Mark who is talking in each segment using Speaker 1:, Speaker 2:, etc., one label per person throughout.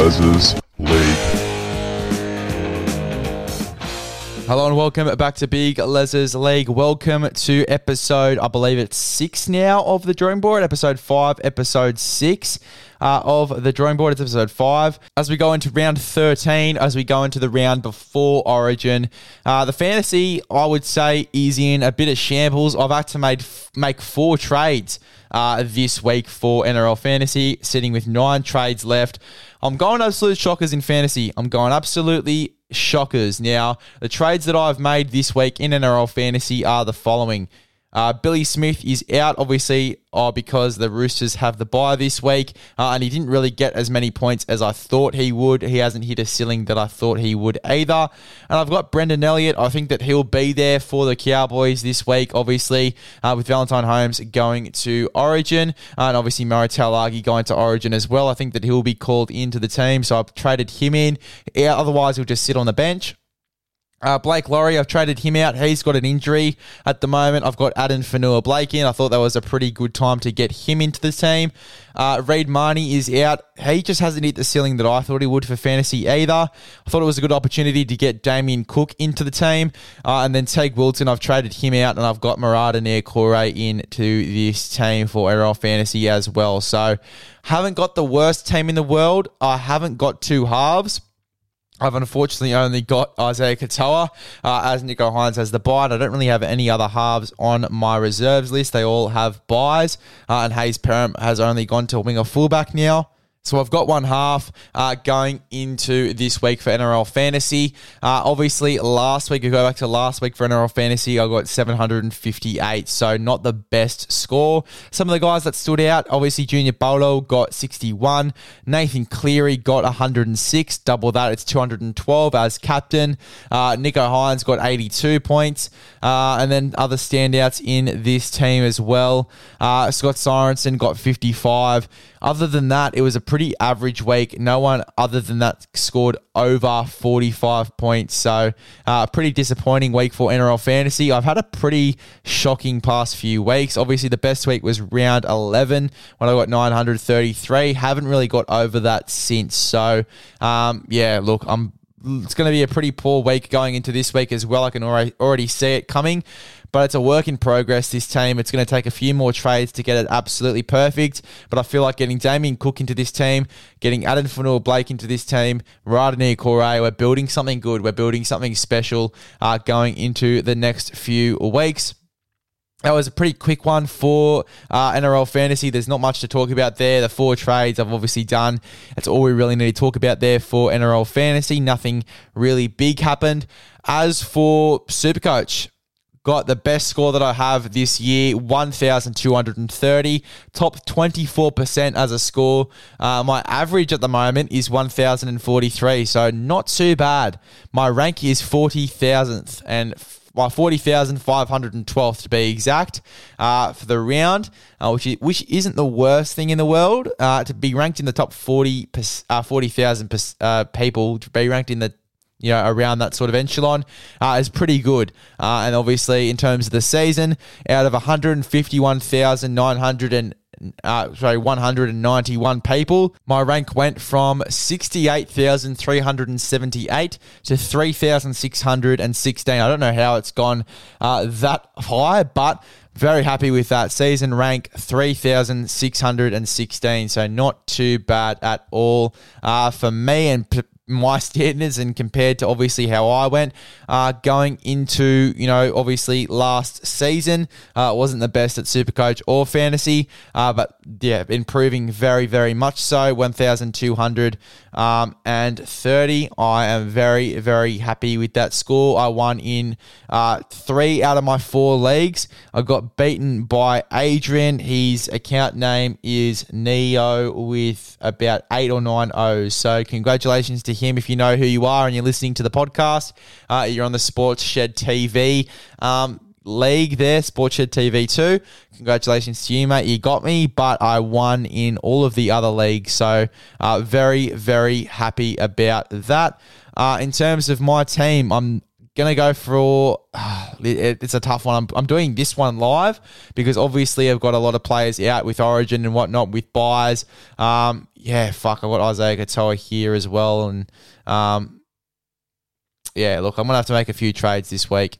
Speaker 1: Les's League.
Speaker 2: Hello and welcome back to Big Les's League. Welcome to episode, I believe it's six now of the drawing board. Episode five, episode six uh, of the drawing board. It's episode five. As we go into round 13, as we go into the round before Origin, uh, the fantasy, I would say, is in a bit of shambles. I've had to made, make four trades uh, this week for NRL Fantasy, sitting with nine trades left. I'm going absolute shockers in fantasy. I'm going absolutely shockers. Now, the trades that I've made this week in NRL Fantasy are the following. Uh, Billy Smith is out, obviously, uh, because the Roosters have the bye this week, uh, and he didn't really get as many points as I thought he would. He hasn't hit a ceiling that I thought he would either. And I've got Brendan Elliott. I think that he'll be there for the Cowboys this week, obviously, uh, with Valentine Holmes going to Origin, and obviously Murray Taulagi going to Origin as well. I think that he'll be called into the team, so I've traded him in. Otherwise, he'll just sit on the bench. Uh, Blake Lawrie, I've traded him out. He's got an injury at the moment. I've got Addin Fonua-Blake in. I thought that was a pretty good time to get him into the team. Uh, Reed Mahoney is out. He just hasn't hit the ceiling that I thought he would for fantasy either. I thought it was a good opportunity to get Damien Cook into the team. Uh, and then Teig Wilton, I've traded him out and I've got Marata Niukore into this team for NRL Fantasy as well. So haven't got the worst team in the world. I haven't got two halves I've unfortunately only got Isaiah Katoa uh, as Nicho Hynes has the bye. I don't really have any other halves on my reserves list. They all have buys, uh, and Hayze Perham has only gone to wing winger fullback now. So I've got one half uh, going into this week for NRL Fantasy. Uh, obviously, last week, I go back to last week for NRL Fantasy, I got 758, so not the best score. Some of the guys that stood out, obviously, Junior Paulo got 61, Nathan Cleary got 106, double that, it's 212 as captain. Uh, Nicho Hynes got 82 points, uh, and then other standouts in this team as well. Uh, Scott Sorensen got 55. Other than that, it was a pretty average week. No one other than that scored over 45 points. So, uh, pretty disappointing week for NRL fantasy. I've had a pretty shocking past few weeks. Obviously, the best week was round 11 when I got 933. Haven't really got over that since. So, um, yeah, look, I'm it's going to be a pretty poor week going into this week as well. I can already already see it coming but it's a work in progress. This team, it's going to take a few more trades to get it absolutely perfect. But I feel like getting Damien Cook into this team, getting Addin Fonua-Blake into this team, Radini Correa, we're building something good. We're building something special uh, going into the next few weeks. That was a pretty quick one for uh, NRL fantasy. There's not much to talk about there. The four trades I've obviously done. That's all we really need to talk about there for NRL fantasy. Nothing really big happened. As for Supercoach, got the best score that I have this year, 1,230, top 24% as a score. Uh, my average at the moment is 1,043, so not too bad. My rank is 40,000th and my 40,512th to be exact uh, for the round, uh, which, is, which isn't the worst thing in the world. Uh, to be ranked in the top 40, uh, 40,000 uh, people, to be ranked in the you know, around that sort of echelon uh, is pretty good. Uh, and obviously, in terms of the season, out of 151,900 and uh, sorry, 191 people. My rank went from 68,378 to 3,616. I don't know how it's gone uh, that high, but very happy with that. Season rank 3,616. So not too bad at all uh, for me. And p- my standards and compared to obviously how I went uh, going into you know obviously last season uh, wasn't the best at Supercoach or fantasy, uh, but yeah, improving very very much so. One thousand two hundred um, and thirty. I am very very happy with that score. I won in uh, three out of my four leagues. I got beaten by Adrian. His account name is Neo with about eight or nine O's. So congratulations to him if you know who you are and you're listening to the podcast. Uh, you're on the Sports Shed TV um, league there, Sports Shed TV 2. Congratulations to you, mate. You got me, but I won in all of the other leagues. So, uh, very, very happy about that. Uh, in terms of my team, I'm gonna go for it, it's a tough one. I'm, I'm doing this one live because obviously I've got a lot of players out with Origin and whatnot with buys. Um, yeah, fuck, I've got Isaiah Katoa here as well, and um, yeah, look, I'm gonna have to make a few trades this week.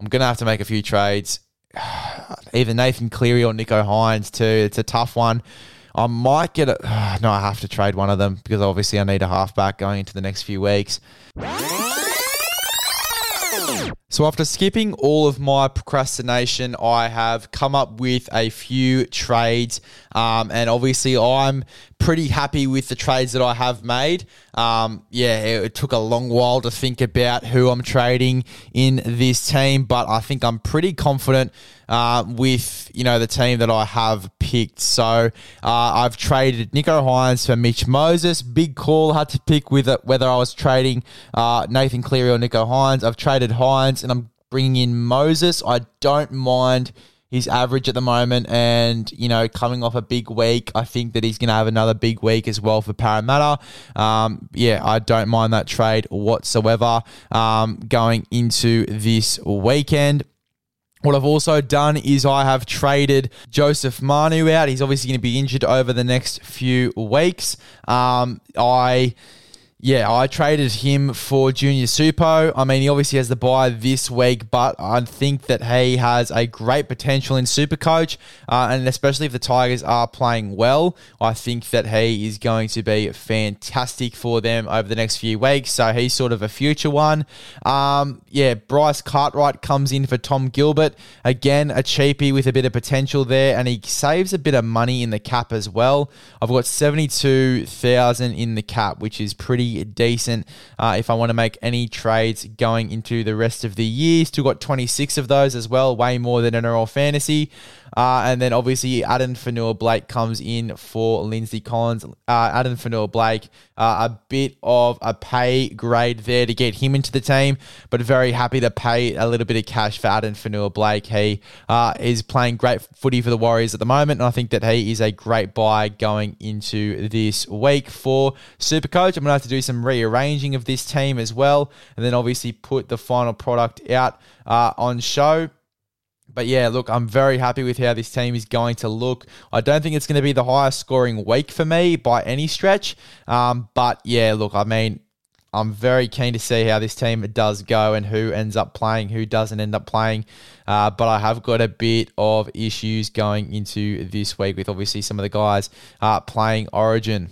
Speaker 2: I'm gonna have to make a few trades. Either Nathan Cleary or Nicho Hynes too. It's a tough one. I might get it. No, I have to trade one of them because obviously I need a halfback going into the next few weeks. So, after skipping all of my procrastination, I have come up with a few trades. Um, and obviously, I'm pretty happy with the trades that I have made. Um, yeah, it, it, took a long while to think about who I'm trading in this team, but I think I'm pretty confident uh, with you know the team that I have picked. So uh, I've traded Nicho Hynes for Mitch Moses. Big call had to pick with it whether I was trading uh, Nathan Cleary or Nicho Hynes. I've traded And I'm bringing in Moses. I don't mind his average at the moment and, you know, coming off a big week. I think that he's going to have another big week as well for Parramatta. Um, yeah, I don't mind that trade whatsoever um, going into this weekend. What I've also done is I have traded Joseph Manu out. He's obviously going to be injured over the next few weeks. Um, I yeah, I traded him for Junior Supo. I mean, he obviously has the buy this week, but I think that he has a great potential in Supercoach, uh, and especially if the Tigers are playing well, I think that he is going to be fantastic for them over the next few weeks. So he's sort of a future one. Um, yeah, Bryce Cartwright comes in for Tom Gilbert. Again, a cheapie with a bit of potential there, and he saves a bit of money in the cap as well. I've got 72,000 in the cap, which is pretty decent uh, if I want to make any trades going into the rest of the year. Still got 26 of those as well, way more than NRL Fantasy. Uh, and then obviously Addin Fonua-Blake comes in for Lindsay Collins. Uh, Addin Fonua-Blake, uh, a bit of a pay grade there to get him into the team, but very happy to pay a little bit of cash for Addin Fonua-Blake. He uh, is playing great footy for the Warriors at the moment, and I think that he is a great buy going into this week for Supercoach. I'm going to have to do some rearranging of this team as well, and then obviously put the final product out uh, on show. But yeah, look, I'm very happy with how this team is going to look. I don't think it's going to be the highest scoring week for me by any stretch. Um, but yeah, look, I mean, I'm very keen to see how this team does go and who ends up playing, who doesn't end up playing. Uh, but I have got a bit of issues going into this week with obviously some of the guys uh, playing Origin.